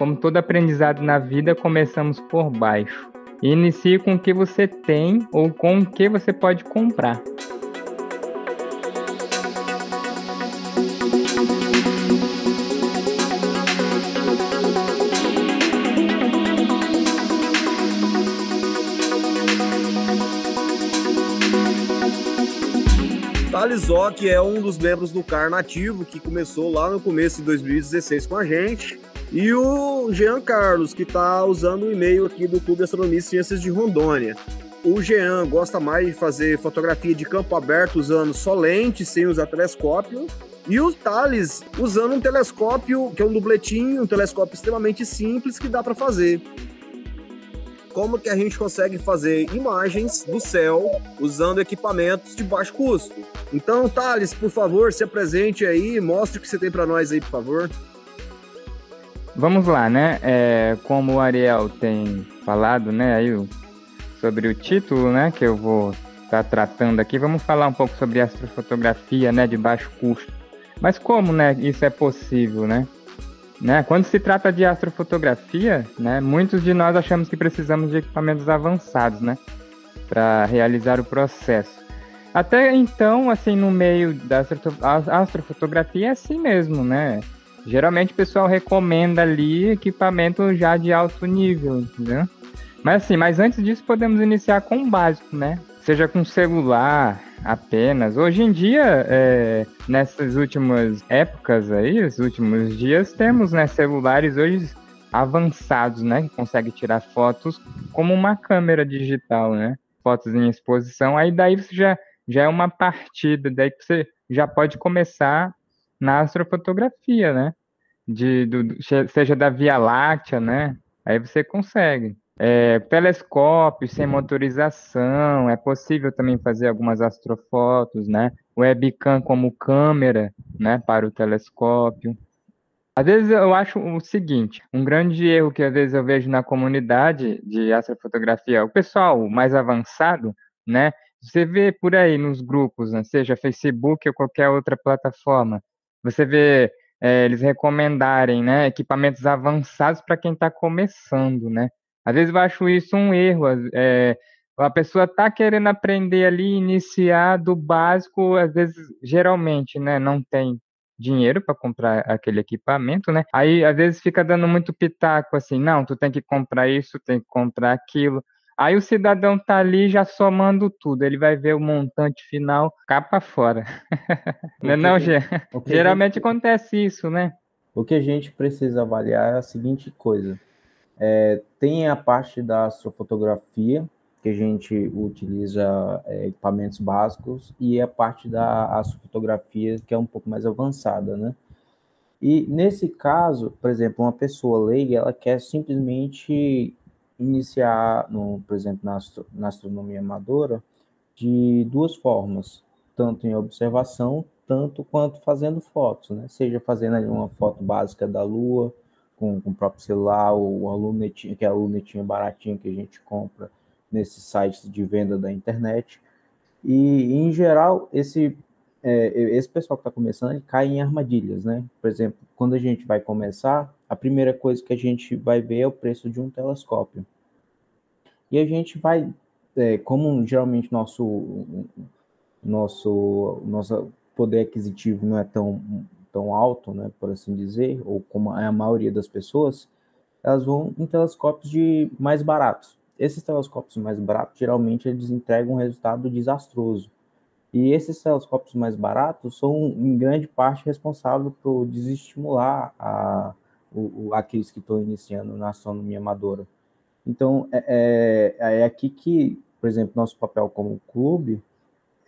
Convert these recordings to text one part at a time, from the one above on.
como todo aprendizado na vida, começamos por baixo. Inicie com o que você tem ou com o que você pode comprar. Que é um dos membros do CAR Nativo, que começou lá no começo de 2016 com a gente. E o Jean Carlos, que está usando o e-mail aqui do Clube de Astronomia e Ciências de Rondônia. O Jean gosta mais de fazer fotografia de campo aberto usando só lente, sem usar telescópio. E o Thales usando um telescópio, que é um dubletinho, um telescópio extremamente simples que dá para fazer. Como que a gente consegue fazer imagens do céu usando equipamentos de baixo custo? Então, Thales, por favor, se apresente aí, mostre o que você tem para nós aí, por favor. Vamos lá, né? É, como o Ariel tem falado, né, aí sobre o título, né, que eu vou estar tá tratando aqui, vamos falar um pouco sobre astrofotografia, né, de baixo custo. Mas como, né, isso é possível, né? Né? Quando se trata de astrofotografia, né, muitos de nós achamos que precisamos de equipamentos avançados, né, para realizar o processo. Até então, assim, no meio da astrofotografia é assim mesmo, né? Geralmente o pessoal recomenda ali equipamento já de alto nível, entendeu? Mas assim, mas antes disso podemos iniciar com o básico, né? Seja com celular apenas. Hoje em dia, é, nessas últimas épocas aí, os últimos dias, temos né, celulares hoje avançados, né? Que conseguem tirar fotos como uma câmera digital, né? Fotos em exposição. Aí daí você já, já é uma partida, daí você já pode começar na astrofotografia, né? De, do, seja da Via Láctea, né? Aí você consegue. É, telescópio sem motorização, é possível também fazer algumas astrofotos, né? Webcam como câmera, né, para o telescópio. Às vezes eu acho o seguinte, um grande erro que às vezes eu vejo na comunidade de astrofotografia, o pessoal mais avançado, né, você vê por aí nos grupos, né, seja Facebook ou qualquer outra plataforma, você vê é, eles recomendarem, né, equipamentos avançados para quem está começando, né? Às vezes eu acho isso um erro. É, a pessoa está querendo aprender ali, iniciar do básico, às vezes, geralmente, né, não tem dinheiro para comprar aquele equipamento, né? Aí às vezes fica dando muito pitaco assim, não, tu tem que comprar isso, tem que comprar aquilo. Aí o cidadão tá ali já somando tudo, ele vai ver o montante final capa fora. não, é não, Geralmente gente... acontece isso, né? O que a gente precisa avaliar é a seguinte coisa: é, tem a parte da astrofotografia, que a gente utiliza é, equipamentos básicos, e a parte da astrofotografia, que é um pouco mais avançada, né? E nesse caso, por exemplo, uma pessoa leiga, ela quer simplesmente iniciar, no, por exemplo, na, na astronomia amadora, de duas formas, tanto em observação, tanto quanto fazendo fotos, né? Seja fazendo ali uma foto básica da Lua, com, com o próprio celular, ou a lunetinha, que é a lunetinha baratinha que a gente compra nesses sites de venda da internet. E, em geral, esse, é, esse pessoal que está começando cai em armadilhas, né? Por exemplo, quando a gente vai começar, a primeira coisa que a gente vai ver é o preço de um telescópio. E a gente vai, é, como geralmente nosso, nosso, nosso poder aquisitivo não é tão tão alto, né, por assim dizer, ou como é a maioria das pessoas, elas vão em telescópios de mais baratos. Esses telescópios mais baratos, geralmente, eles entregam um resultado desastroso. E esses telescópios mais baratos são, em grande parte, responsáveis por desestimular a, o, aqueles que estão iniciando na astronomia amadora. Então, é, é, é aqui que, por exemplo, nosso papel como clube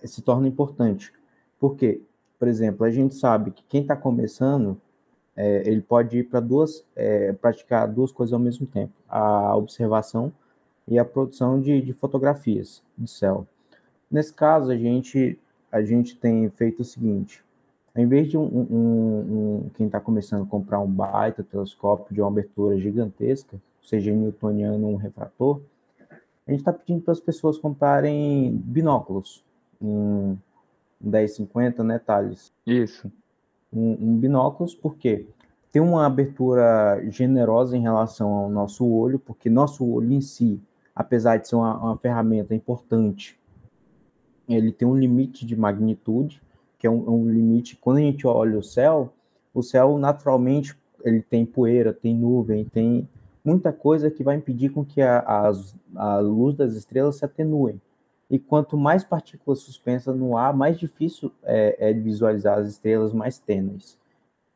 se torna importante. Por quê? Por exemplo, a gente sabe que quem está começando, é, ele pode ir para duas, é, praticar duas coisas ao mesmo tempo: a observação e a produção de, de fotografias de céu. Nesse caso, a gente, a gente tem feito o seguinte: em vez de um, um, um quem está começando a comprar um baita telescópio de uma abertura gigantesca, seja newtoniano ou um refrator, a gente está pedindo para as pessoas comprarem binóculos, um, 1050, né, Thales? Isso. Um, um binóculos, por quê? tem uma abertura generosa em relação ao nosso olho, porque nosso olho em si, apesar de ser uma, uma ferramenta importante, ele tem um limite de magnitude, que é um, um, limite. Quando a gente olha o céu, o céu naturalmente ele tem poeira, tem nuvem, tem muita coisa que vai impedir com que a, a, a luz das estrelas se atenue. E quanto mais partículas suspensas no ar, mais difícil é, é visualizar as estrelas mais tênues.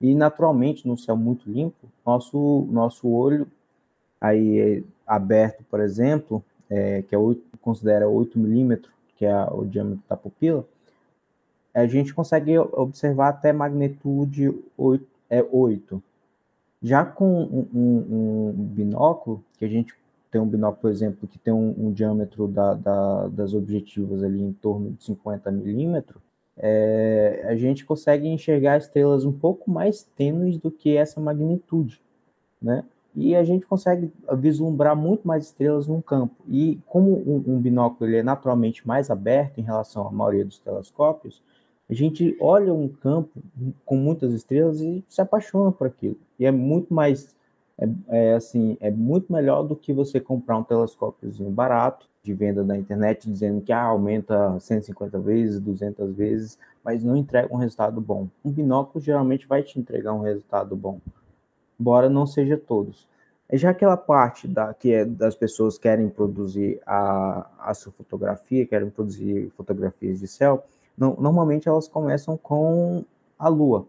E naturalmente, no céu muito limpo, nosso, nosso olho aí aberto, por exemplo, é, que é 8, considera 8 milímetros, que é o diâmetro da pupila, a gente consegue observar até magnitude 8. É 8. Já com um, um, um binóculo, que a gente tem um binóculo, por exemplo, que tem um, um diâmetro da, da, das objetivas ali em torno de 50 milímetros, é, a gente consegue enxergar estrelas um pouco mais tênues do que essa magnitude, né? E a gente consegue vislumbrar muito mais estrelas num campo. E como um, um binóculo ele é naturalmente mais aberto em relação à maioria dos telescópios, a gente olha um campo com muitas estrelas e se apaixona por aquilo. E é muito mais é, é, assim, é muito melhor do que você comprar um telescópiozinho barato de venda na internet dizendo que ah, aumenta 150 vezes, 200 vezes, mas não entrega um resultado bom. Um binóculo geralmente vai te entregar um resultado bom, embora não seja todos. Já aquela parte da, que é, das pessoas querem produzir a astrofotografia, querem produzir fotografias de céu, não, normalmente elas começam com a Lua.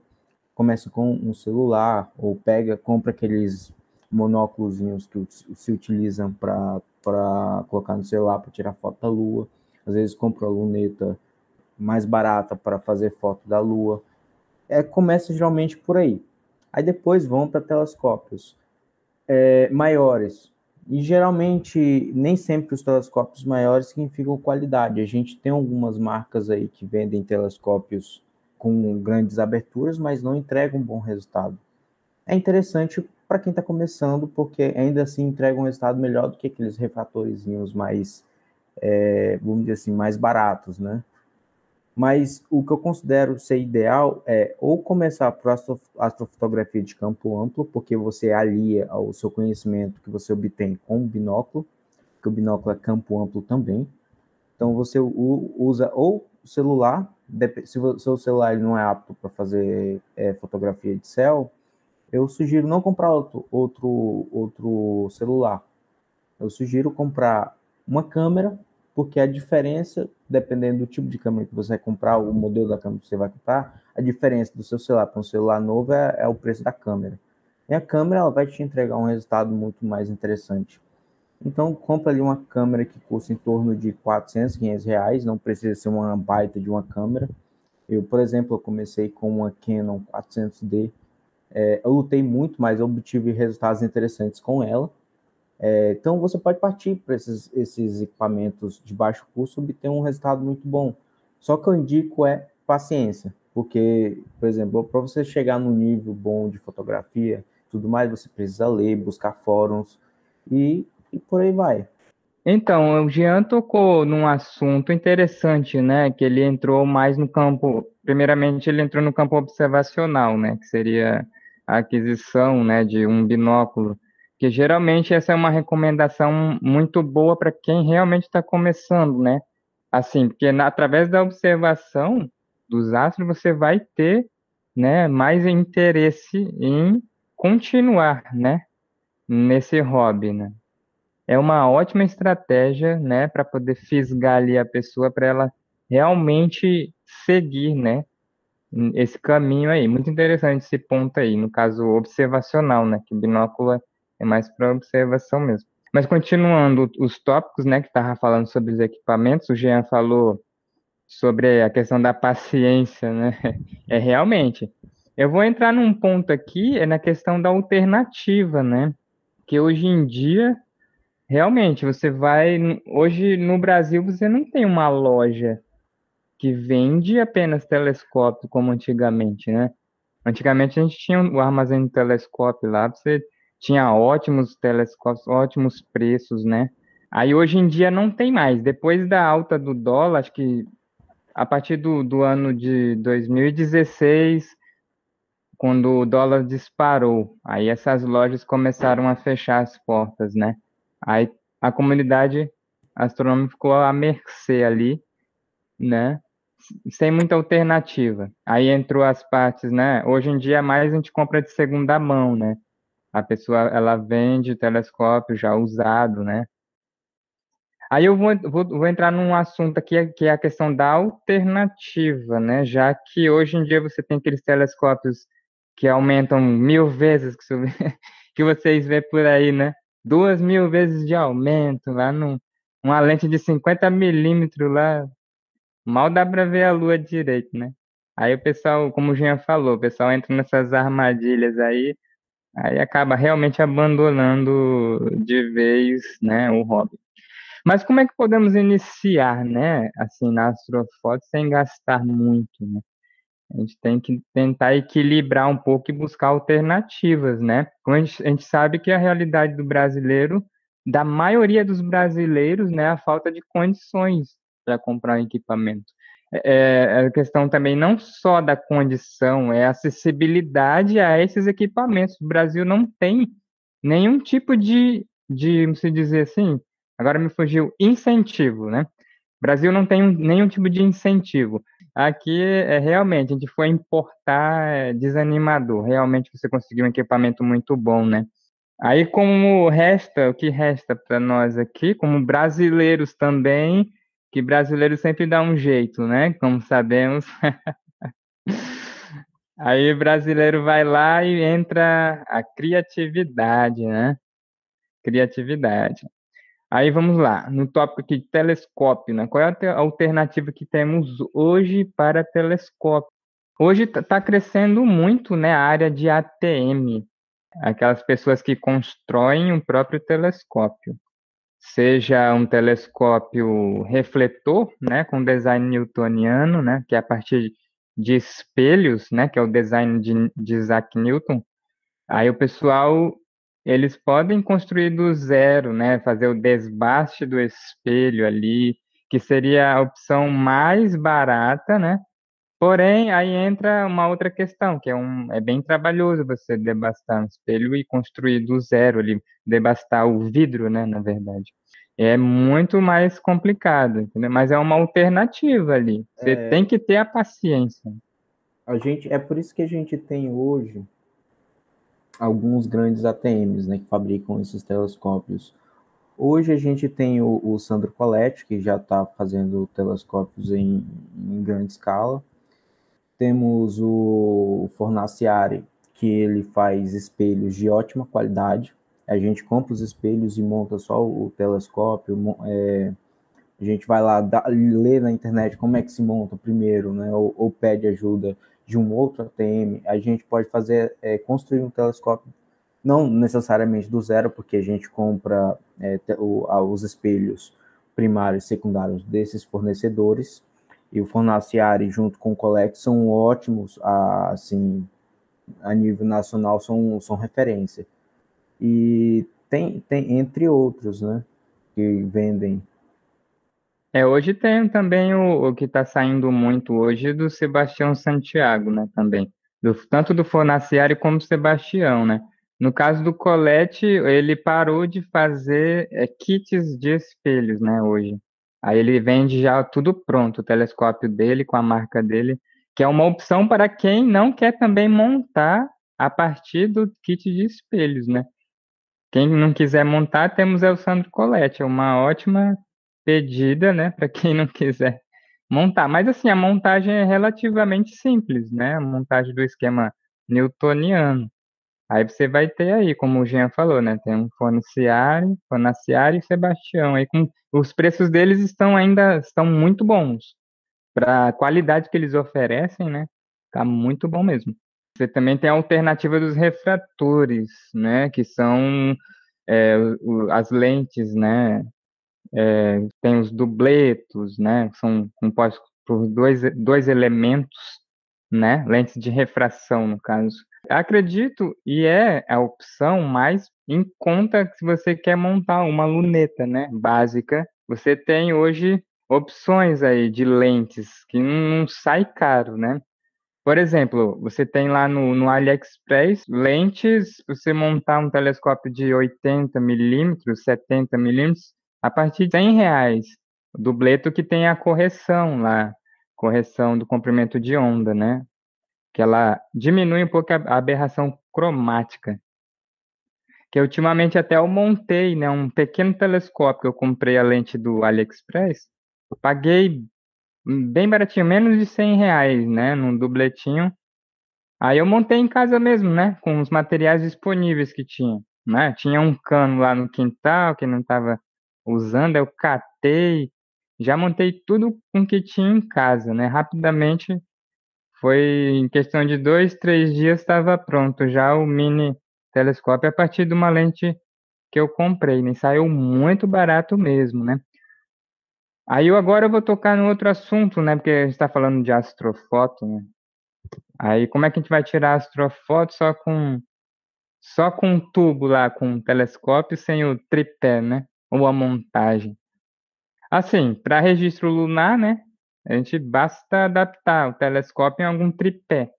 Começa com um celular, ou pega, compra aqueles monóculos que se utilizam para colocar no celular para tirar foto da Lua. Às vezes compra a luneta mais barata para fazer foto da Lua. É, começa geralmente por aí. Aí depois vão para telescópios é, maiores. E geralmente, nem sempre os telescópios maiores significam qualidade. A gente tem algumas marcas aí que vendem telescópios com grandes aberturas, mas não entregam um bom resultado. É interessante para quem está começando, porque ainda assim entrega um resultado melhor do que aqueles refratorzinhos mais, é, vamos dizer assim, mais baratos, né? Mas o que eu considero ser ideal é ou começar por astrofotografia de campo amplo, porque você alia o seu conhecimento que você obtém com o binóculo, que o binóculo é campo amplo também. Então você usa ou o celular, se o seu celular não é apto para fazer é, fotografia de céu, eu sugiro não comprar outro, outro, outro celular. Eu sugiro comprar uma câmera, porque a diferença, dependendo do tipo de câmera que você vai comprar, o modelo da câmera que você vai comprar, a diferença do seu celular para um celular novo é, é, o preço da câmera. E a câmera ela vai te entregar um resultado muito mais interessante. Então, compra ali uma câmera que custa em torno de 400, 500 reais, não precisa ser uma baita de uma câmera. Eu, por exemplo, eu comecei com uma Canon 400D, é, eu lutei muito, mas obtive resultados interessantes com ela. É, então você pode partir para esses, esses equipamentos de baixo custo e obter um resultado muito bom. Só que eu indico é paciência, porque, por exemplo, para você chegar no nível bom de fotografia, tudo mais, você precisa ler, buscar fóruns e, e por aí vai. Então, o Jean tocou num assunto interessante, né? Que ele entrou mais no campo. Primeiramente, ele entrou no campo observacional, né? Que seria a aquisição né, de um binóculo, que geralmente essa é uma recomendação muito boa para quem realmente está começando, né? Assim, porque na, através da observação dos astros você vai ter né, mais interesse em continuar, né, nesse hobby, né? É uma ótima estratégia, né, para poder fisgar ali a pessoa para ela realmente seguir, né, esse caminho aí. Muito interessante esse ponto aí, no caso observacional, né? Que o binóculo é mais para observação mesmo. Mas continuando os tópicos, né, que estava falando sobre os equipamentos, o Jean falou sobre a questão da paciência, né? É realmente. Eu vou entrar num ponto aqui, é na questão da alternativa, né? Que hoje em dia, realmente, você vai. Hoje no Brasil, você não tem uma loja que vende apenas telescópio como antigamente, né? Antigamente a gente tinha o armazém de telescópio lá, você tinha ótimos telescópios, ótimos preços, né? Aí hoje em dia não tem mais. Depois da alta do dólar, acho que a partir do, do ano de 2016, quando o dólar disparou. Aí essas lojas começaram a fechar as portas, né? Aí a comunidade astronômica ficou à mercê ali, né? Sem muita alternativa. Aí entrou as partes, né? Hoje em dia mais a gente compra de segunda mão, né? A pessoa ela vende telescópio já usado, né? Aí eu vou, vou, vou, entrar num assunto aqui, que é a questão da alternativa, né? Já que hoje em dia você tem aqueles telescópios que aumentam mil vezes, que, você, que vocês vê por aí, né? Duas mil vezes de aumento lá num, uma lente de 50 milímetros lá, mal dá para ver a lua direito, né? Aí o pessoal, como o Jean falou, o pessoal entra nessas armadilhas aí, aí acaba realmente abandonando de vez, né, o hobby. Mas como é que podemos iniciar, né, assim, na astrofoto sem gastar muito, né? A gente tem que tentar equilibrar um pouco e buscar alternativas, né? Como a gente, a gente sabe que a realidade do brasileiro, da maioria dos brasileiros, né, a falta de condições para comprar equipamento. É, é a questão também não só da condição, é a acessibilidade a esses equipamentos. O Brasil não tem nenhum tipo de, de, vamos dizer assim, Agora me fugiu incentivo, né? O Brasil não tem nenhum tipo de incentivo. Aqui, é, realmente, a gente foi importar é, desanimador. Realmente, você conseguiu um equipamento muito bom, né? Aí, como resta, o que resta para nós aqui, como brasileiros também, que brasileiro sempre dá um jeito, né? Como sabemos. Aí, brasileiro vai lá e entra a criatividade, né? Criatividade. Aí vamos lá, no tópico aqui de telescópio, né? Qual é a alternativa que temos hoje para telescópio? Hoje está tá crescendo muito, né, a área de ATM, aquelas pessoas que constroem o próprio telescópio, seja um telescópio refletor, né, com design newtoniano, né, que é a partir de espelhos, né, que é o design de, de Isaac Newton. Aí o pessoal eles podem construir do zero, né? Fazer o desbaste do espelho ali, que seria a opção mais barata, né? Porém, aí entra uma outra questão, que é, um, é bem trabalhoso você debastar um espelho e construir do zero ali, debastar o vidro, né, na verdade. É muito mais complicado, entendeu? Mas é uma alternativa ali. Você é... tem que ter a paciência. A gente, é por isso que a gente tem hoje alguns grandes ATMs né, que fabricam esses telescópios. Hoje a gente tem o, o Sandro Coletti, que já está fazendo telescópios em, em, grande escala. Temos o Fornaciari, que ele faz espelhos de ótima qualidade. A gente compra os espelhos e monta só o telescópio. É, a gente vai lá ler na internet como é que se monta primeiro, né? Ou, ou pede ajuda de um outro ATM, a gente pode fazer, é, construir um telescópio, não necessariamente do zero, porque a gente compra é, o, os espelhos primários secundários desses fornecedores, e o Fornaciari junto com o Collect são ótimos, assim, a nível nacional são, são referência. E tem, tem entre outros, né, que vendem é, hoje tem também o, o que está saindo muito hoje do Sebastião Santiago, né, também. Do, tanto do Fornaciari como do Sebastião, né. No caso do Colette, ele parou de fazer é, kits de espelhos, né, hoje. Aí ele vende já tudo pronto, o telescópio dele com a marca dele, que é uma opção para quem não quer também montar a partir do kit de espelhos, né. Quem não quiser montar, temos é o Sandro Colette, é uma ótima pedida, né, para quem não quiser montar. Mas assim, a montagem é relativamente simples, né? A montagem do esquema newtoniano. Aí você vai ter aí, como o Jean falou, né? Tem um Fonaciari, Fonaciari e Sebastião. Aí com os preços deles estão ainda estão muito bons. Para a qualidade que eles oferecem, né? Tá muito bom mesmo. Você também tem a alternativa dos refratores, né? Que são é, as lentes, né? é, tem os dubletos, né, são compostos por dois, dois elementos, né, lentes de refração, no caso. Acredito, e é a opção mais em conta se você quer montar uma luneta, né, básica. Você tem hoje opções aí de lentes que não sai caro, né? por exemplo, você tem lá no, no AliExpress lentes, você montar um telescópio de 80 milímetros, 70 milímetros, a partir de 100 reais. O dubleto que tem a correção lá, correção do comprimento de onda, né? Que ela diminui um pouco a aberração cromática. Que ultimamente até eu montei, né? Um pequeno telescópio que eu comprei a lente do AliExpress. Paguei bem baratinho, menos de 100 reais, né? Num dubletinho. Aí eu montei em casa mesmo, né? Com os materiais disponíveis que tinha, né? Tinha um cano lá no quintal que não estava usando, eu catei, já montei tudo com o que tinha em casa, né? Rapidamente, foi em questão de dois, três dias estava pronto já o mini telescópio a partir de uma lente que eu comprei, né? Saiu muito barato mesmo, né? Aí eu agora eu vou tocar no outro assunto, né? Porque a gente está falando de astrofoto, né? Aí como é que a gente vai tirar astrofoto só com só com um tubo lá, com um telescópio, sem o tripé, né? Ou a montagem. Assim, para registro lunar, né? A gente basta adaptar o telescópio em algum tripé.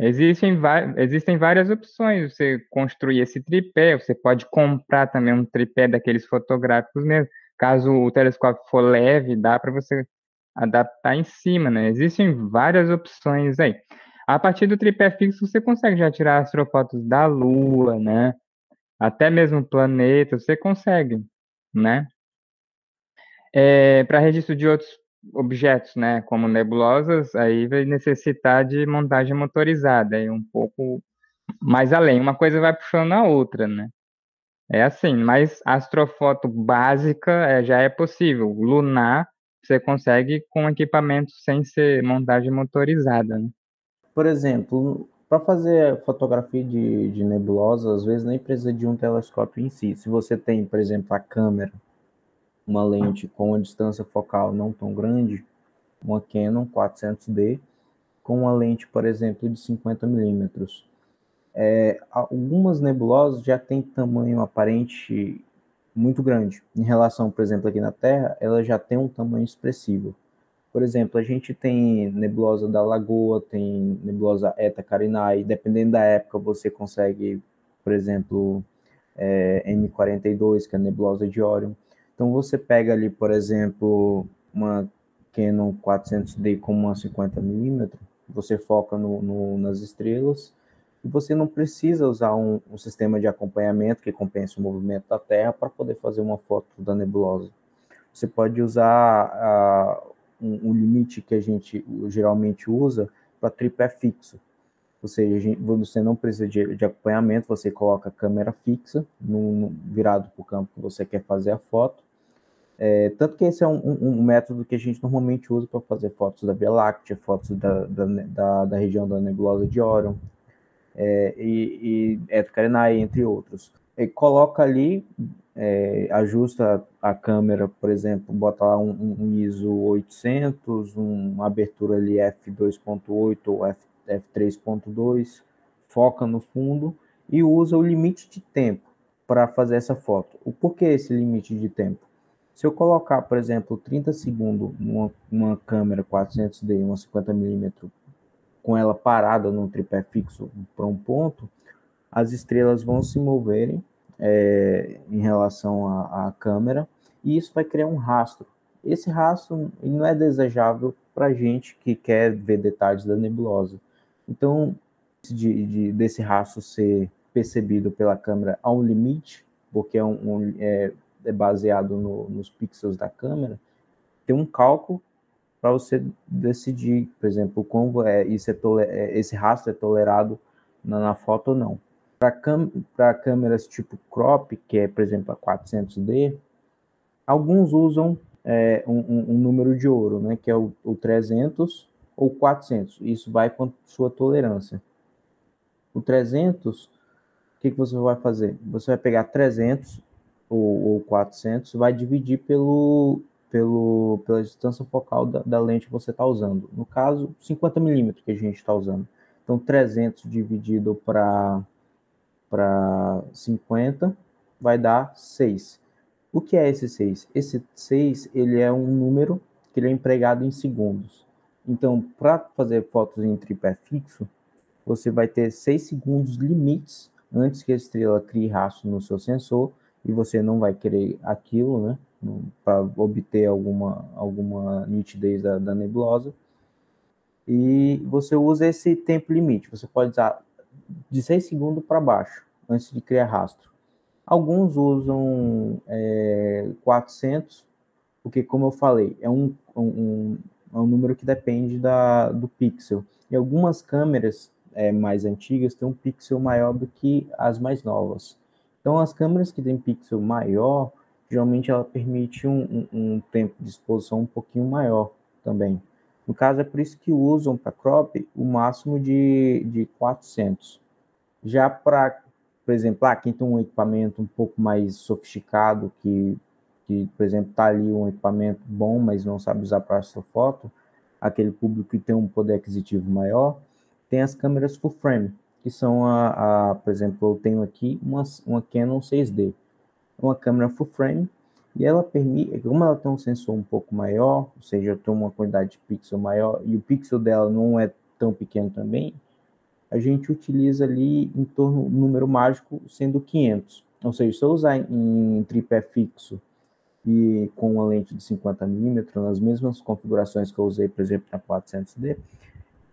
Existem, existem várias opções. Você construir esse tripé, você pode comprar também um tripé daqueles fotográficos mesmo. Caso o telescópio for leve, dá para você adaptar em cima, né? Existem várias opções aí. A partir do tripé fixo, você consegue já tirar astrofotos da Lua, né? Até mesmo planetas, você consegue, né? É, para registro de outros objetos, né, como nebulosas, aí vai necessitar de montagem motorizada, aí um pouco mais além. Uma coisa vai puxando a outra, né? É assim, mas astrofoto básica é, já é possível. Lunar você consegue com equipamento sem ser montagem motorizada. Né? Por exemplo, para fazer fotografia de, de nebulosa, às vezes nem precisa de um telescópio em si. Se você tem, por exemplo, a câmera, uma lente com uma distância focal não tão grande, uma Canon 400D, com uma lente, por exemplo, de 50 milímetros é, algumas nebulosas já têm tamanho aparente muito grande. Em relação, por exemplo, aqui na Terra, ela já tem um tamanho expressivo. Por exemplo, a gente tem nebulosa da Lagoa, tem nebulosa Eta Carinae, dependendo da época você consegue, por exemplo, é, M42, que é a nebulosa de Orion. Então você pega ali, por exemplo, uma Canon 400D com uma 50mm, você foca no, no, nas estrelas, e você não precisa usar um, um sistema de acompanhamento que compensa o movimento da Terra para poder fazer uma foto da nebulosa. Você pode usar uh, um, um, limite que a gente geralmente usa para tripé fixo. Ou seja, você não precisa de, de acompanhamento, você coloca a câmera fixa no, virado para o campo que você quer fazer a foto. É, tanto que esse é um, um, um, método que a gente normalmente usa para fazer fotos da Via Láctea, fotos da, da, da, da região da nebulosa de Orion, é, e, e entre outros. E coloca ali, é, ajusta a câmera, por exemplo, bota lá um, um ISO 800, um, uma abertura ali f2.8 ou f, f3.2, foca no fundo e usa o limite de tempo para fazer essa foto. O porquê esse limite de tempo? Se eu colocar, por exemplo, 30 segundos numa, numa câmera 400D, uma 50mm com ela parada num tripé fixo para um ponto, as estrelas vão se moverem é, em relação à, câmera e isso vai criar um rastro. Esse rastro não é desejável para gente que quer ver detalhes da nebulosa. Então, de, de, desse rastro ser percebido pela câmera a um limite, porque é, um, um, é, é baseado no, nos pixels da câmera, tem um cálculo para você decidir, por exemplo, como é, isso é, é esse rastro é tolerado na, na foto ou não. Para câmeras tipo crop, que é, por exemplo, a 400D, alguns usam é, um, um, número de ouro, né, que é o, o 300 ou 400. Isso vai com sua tolerância. O 300, o que, que você vai fazer? Você vai pegar 300 ou, ou 400, vai dividir pelo pelo, pela distância focal da, da lente que você está usando. No caso, 50 milímetros que a gente está usando. Então, 300 dividido para 50 vai dar 6. O que é esse 6? Esse 6 ele é um número que ele é empregado em segundos. Então, para fazer fotos em tripé fixo, você vai ter 6 segundos limites antes que a estrela crie rastro no seu sensor e você não vai querer aquilo, né, para obter alguma, alguma nitidez da, da nebulosa. E você usa esse tempo limite. Você pode usar de 6 segundos para baixo, antes de criar rastro. Alguns usam é, 400, porque, como eu falei, é um, um, é um número que depende da, do pixel. E algumas câmeras é, mais antigas têm um pixel maior do que as mais novas. Então, as câmeras que têm pixel maior, geralmente ela permite um, um, um tempo de exposição um pouquinho maior também. No caso, é por isso que usam para crop o máximo de, de 400. Já para, por exemplo, ah, quem tem um equipamento um pouco mais sofisticado, que que, por exemplo, está ali um equipamento bom, mas não sabe usar para astrofoto, aquele público que tem um poder aquisitivo maior, tem as câmeras full frame, que são a, a por exemplo, eu tenho aqui uma, uma Canon 6D, uma câmera full frame, e ela permite, como ela tem um sensor um pouco maior, ou seja, tem uma quantidade de pixel maior, e o pixel dela não é tão pequeno também, a gente utiliza ali em torno, do número mágico sendo 500. Ou seja, se eu usar em tripé fixo e com uma lente de 50mm, nas mesmas configurações que eu usei, por exemplo, na 400D,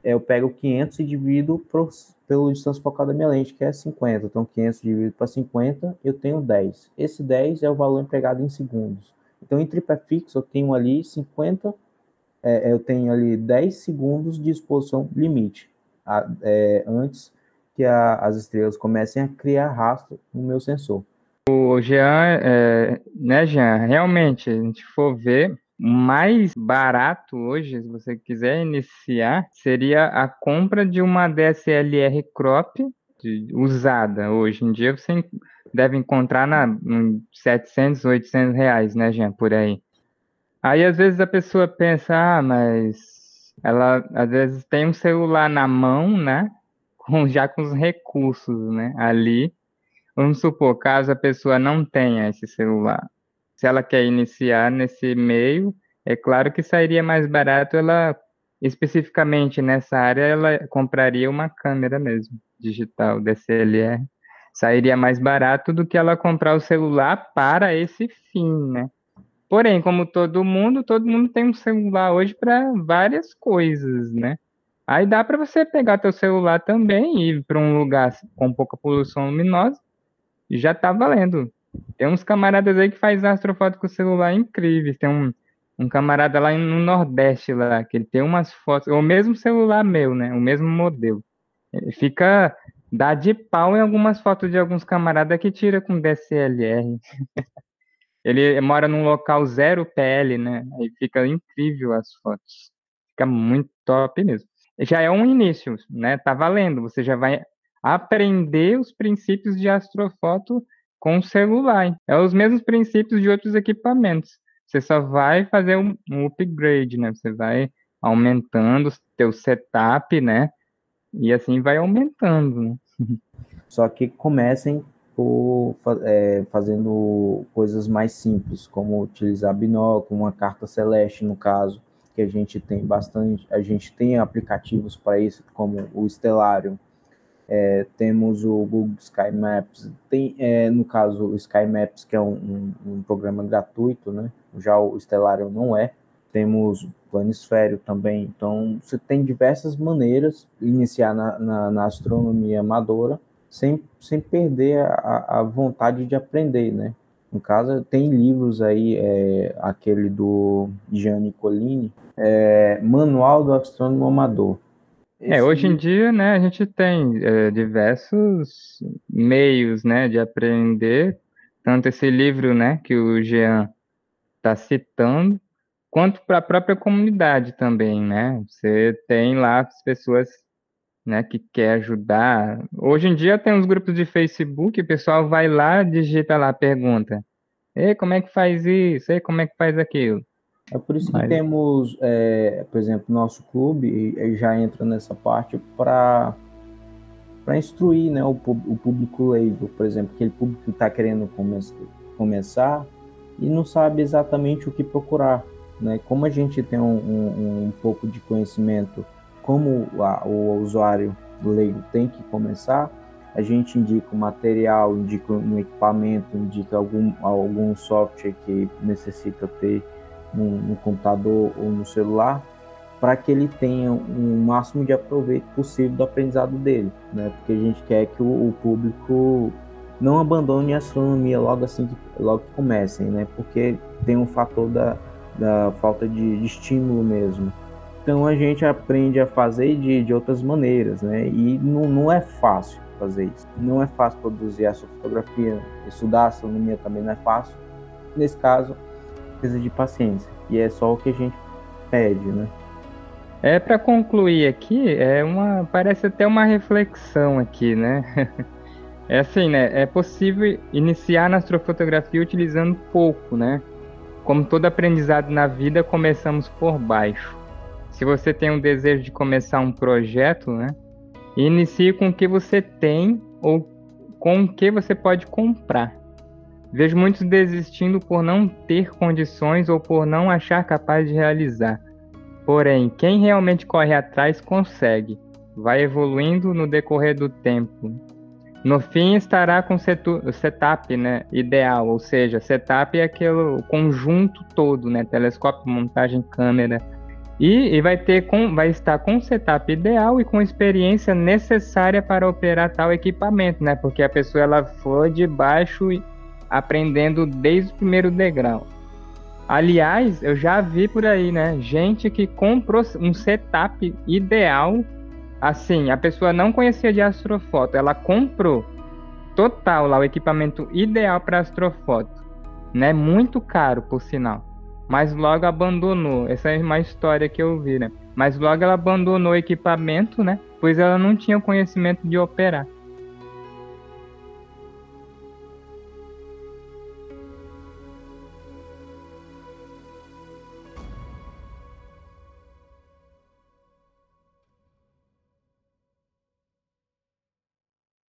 eu pego 500 e divido pro, pelo distância focal da minha lente, que é 50. Então, 500 dividido para 50, eu tenho 10. Esse 10 é o valor empregado em segundos. Então, em tripé fixo, eu tenho ali 50, é, eu tenho ali 10 segundos de exposição limite, a, é, antes que a, as estrelas comecem a criar rastro no meu sensor. O Jean, é, né, Jean? Realmente, a gente for ver, mais barato hoje, se você quiser iniciar, seria a compra de uma DSLR crop de, usada. Hoje em dia você deve encontrar na em 700, 800 reais, né, Jean, por aí. Aí às vezes a pessoa pensa, ah, mas ela às vezes tem um celular na mão, né, com, já com os recursos, né, ali Vamos supor, caso a pessoa não tenha esse celular, se ela quer iniciar nesse meio, é claro que sairia mais barato ela, especificamente nessa área, ela compraria uma câmera mesmo, digital, DSLR. Sairia mais barato do que ela comprar o celular para esse fim, né? Porém, como todo mundo, todo mundo tem um celular hoje para várias coisas, né? Aí dá para você pegar teu celular também e ir para um lugar com pouca poluição luminosa já tá valendo. Tem uns camaradas aí que faz astrofoto com celular incríveis. Tem um, um camarada lá no Nordeste lá, que ele tem umas fotos, o mesmo celular meu, né? O mesmo modelo. Ele fica dá de pau em algumas fotos de alguns camaradas que tira com DSLR. ele mora num local zero PL, né? Aí fica incrível as fotos. Fica muito top mesmo. Já é um início, né? Tá valendo. Você já vai aprender os princípios de astrofoto com o celular. É os mesmos princípios de outros equipamentos. Você só vai fazer um, um upgrade, né? Você vai aumentando o setup, né? E assim vai aumentando, né? Só que comecem por é, fazendo coisas mais simples, como utilizar binóculo, uma carta celeste, no caso, que a gente tem bastante, a gente tem aplicativos para isso, como o Stellarium, é, temos o Google Sky Maps, tem, é, no caso, o Sky Maps, que é um, um, um, programa gratuito, né? Já o Stellarium não é. Temos o Planisfério também. Então, você tem diversas maneiras de iniciar na, na, na astronomia amadora sem, sem perder a, a, vontade de aprender, né? No caso, tem livros aí, é, aquele do Gianni Collini, é, Manual do Astrônomo Amador. É, hoje em dia, né, a gente tem é, diversos meios, né, de aprender, tanto esse livro, né, que o Jean está citando, quanto para a própria comunidade também, né? Você tem lá as pessoas, né, que quer ajudar. Hoje em dia tem uns grupos de Facebook, o pessoal vai lá, digita lá, pergunta, Ei, como é que faz isso? Ei, como é que faz aquilo? É por isso que Mas... temos, é, por exemplo, nosso clube já entra nessa parte para para instruir né, o, o público leigo, por exemplo, aquele público que está querendo come começar e não sabe exatamente o que procurar. né? Como a gente tem um, um, um pouco de conhecimento, como a, o usuário leigo tem que começar, a gente indica o material, indica um equipamento, indica algum, algum software que necessita ter no, no computador ou no celular, para que ele tenha o máximo de aproveito possível do aprendizado dele, né? Porque a gente quer que o, o público não abandone a astronomia logo assim que logo que comecem, né? Porque tem um fator da, da falta de, de estímulo mesmo. Então a gente aprende a fazer de, de outras maneiras, né? E não, não é fácil fazer isso. Não é fácil produzir astrofotografia, estudar astronomia também não é fácil. Nesse caso, precisa de paciência. E é só o que a gente pede, né? É para concluir aqui, é uma parece até uma reflexão aqui, né? É assim, né? É possível iniciar na astrofotografia utilizando pouco, né? Como todo aprendizado na vida, começamos por baixo. Se você tem um desejo de começar um projeto, né? Inicie com o que você tem ou com o que você pode comprar. Vejo muitos desistindo por não ter condições ou por não achar capaz de realizar. Porém, quem realmente corre atrás consegue. Vai evoluindo no decorrer do tempo. No fim estará com o setup né, ideal, ou seja, setup é aquele conjunto todo, né, telescópio, montagem, câmera, e, e, vai ter com, vai estar com o setup ideal e com a experiência necessária para operar tal equipamento, né? Porque a pessoa ela foi de baixo aprendendo desde o primeiro degrau. Aliás, eu já vi por aí, né? Gente que comprou um setup ideal Assim, a pessoa não conhecia de astrofoto, ela comprou total lá o equipamento ideal para astrofoto, né? Muito caro, por sinal. Mas logo abandonou. Essa é uma história que eu vi, né? Mas logo ela abandonou o equipamento, né? Pois ela não tinha conhecimento de operar.